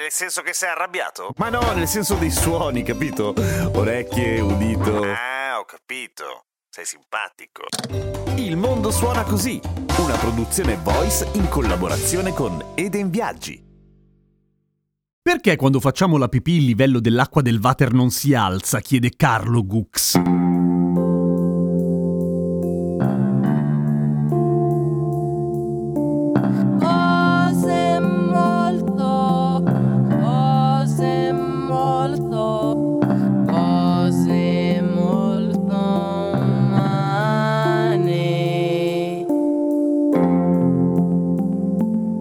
Nel senso che sei arrabbiato? Ma no, nel senso dei suoni, capito? Orecchie, udito. Ah, ho capito. Sei simpatico. Il mondo suona così, una produzione voice in collaborazione con Eden Viaggi. Perché quando facciamo la pipì il livello dell'acqua del water non si alza? chiede Carlo Gux.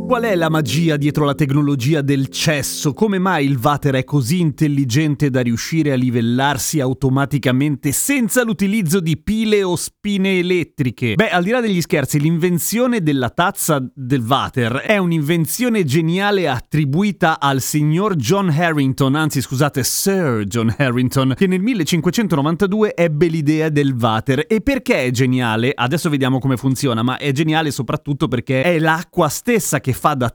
Qual è la magia dietro la tecnologia del cesso? Come mai il water è così intelligente da riuscire a livellarsi automaticamente senza l'utilizzo di pile o spine elettriche? Beh, al di là degli scherzi, l'invenzione della tazza del water è un'invenzione geniale attribuita al signor John Harrington, anzi scusate, Sir John Harrington, che nel 1592 ebbe l'idea del water. E perché è geniale? Adesso vediamo come funziona, ma è geniale soprattutto perché è l'acqua stessa che fa da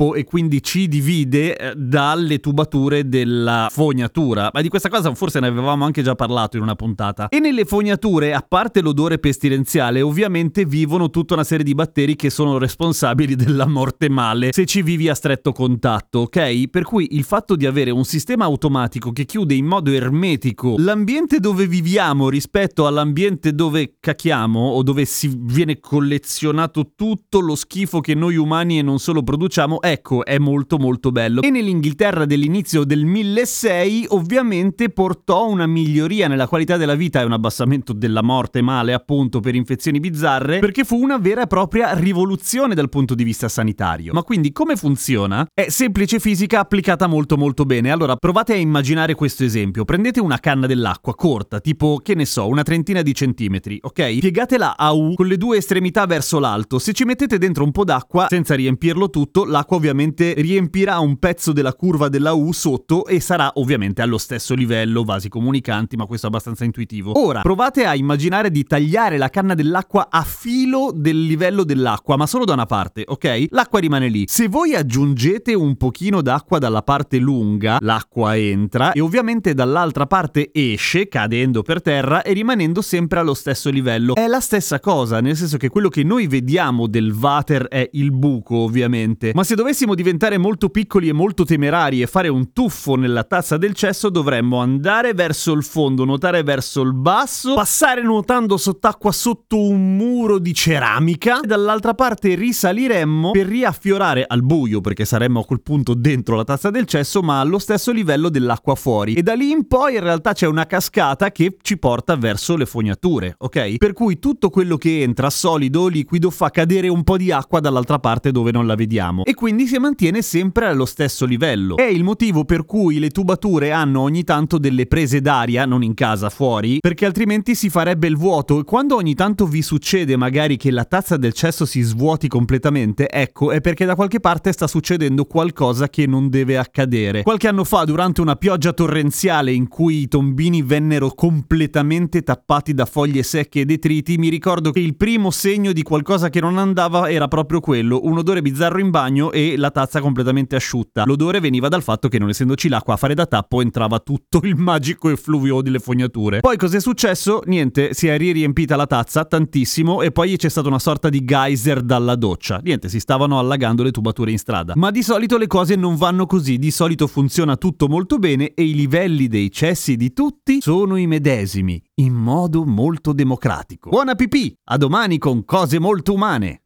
tappo e quindi ci divide eh, dalle tubature della fognatura. Ma di questa cosa forse ne avevamo anche già parlato in una puntata. E nelle fognature, a parte l'odore pestilenziale, ovviamente vivono tutta una serie di batteri che sono responsabili della morte male se ci vivi a stretto contatto, ok? Per cui il fatto di avere un sistema automatico che chiude in modo ermetico l'ambiente dove viviamo rispetto all'ambiente dove cacchiamo o dove si viene collezionato tutto lo schifo che noi umani e non solo produciamo, ecco, è molto molto bello. E nell'Inghilterra dell'inizio del 1600 ovviamente portò una miglioria nella qualità della vita e un abbassamento della morte male appunto per infezioni bizzarre, perché fu una vera e propria rivoluzione dal punto di vista sanitario. Ma quindi come funziona? È semplice fisica applicata molto molto bene. Allora, provate a immaginare questo esempio. Prendete una canna dell'acqua corta, tipo che ne so, una trentina di centimetri, ok? Piegatela a U con le due estremità verso l'alto. Se ci mettete dentro un po' d'acqua, senza riempirlo tutto, l'acqua ovviamente riempirà un pezzo della curva della U sotto e sarà ovviamente allo stesso livello, vasi comunicanti, ma questo è abbastanza intuitivo. Ora, provate a immaginare di tagliare la canna dell'acqua a filo del livello dell'acqua, ma solo da una parte, ok? L'acqua rimane lì. Se voi aggiungete un pochino d'acqua dalla parte lunga, l'acqua entra e ovviamente dall'altra parte esce, cadendo per terra e rimanendo sempre allo stesso livello. È la stessa cosa, nel senso che quello che noi vediamo del water è il buco, ovviamente. Ma se dovessimo diventare molto piccoli e molto temerari e fare un tuffo nella tazza del cesso, dovremmo andare verso il fondo, nuotare verso il basso, passare nuotando sott'acqua sotto un muro di ceramica e dall'altra parte risaliremmo per riaffiorare al buio, perché saremmo a quel punto dentro la tazza del cesso, ma allo stesso livello dell'acqua fuori. E da lì in poi in realtà c'è una cascata che ci porta verso le fognature, ok? Per cui tutto quello che entra, solido o liquido, fa cadere un po' di acqua dall'altra parte dove non la vediamo. E quindi si mantiene sempre allo stesso livello. È il motivo per cui le tubature hanno ogni tanto delle prese d'aria, non in casa, fuori, perché altrimenti si farebbe il vuoto e quando ogni tanto vi succede magari che la tazza del cesso si svuoti completamente, ecco, è perché da qualche parte sta succedendo qualcosa che non deve accadere. Qualche anno fa, durante una pioggia torrenziale in cui i tombini vennero completamente tappati da foglie secche e detriti, mi ricordo che il primo segno di qualcosa che non andava era proprio quello, un odore bizzarro in bagno e la tazza completamente asciutta. L'odore veniva dal fatto che non essendoci l'acqua a fare da tappo entrava tutto il magico effluvio delle fognature. Poi cos'è successo? Niente, si è riempita la tazza tantissimo e poi c'è stata una sorta di geyser dalla doccia. Niente, si stavano allagando le tubature in strada. Ma di solito le cose non vanno così, di solito funziona tutto molto bene e i livelli dei cessi di tutti sono i medesimi, in modo molto democratico. Buona pipì, a domani con cose molto umane.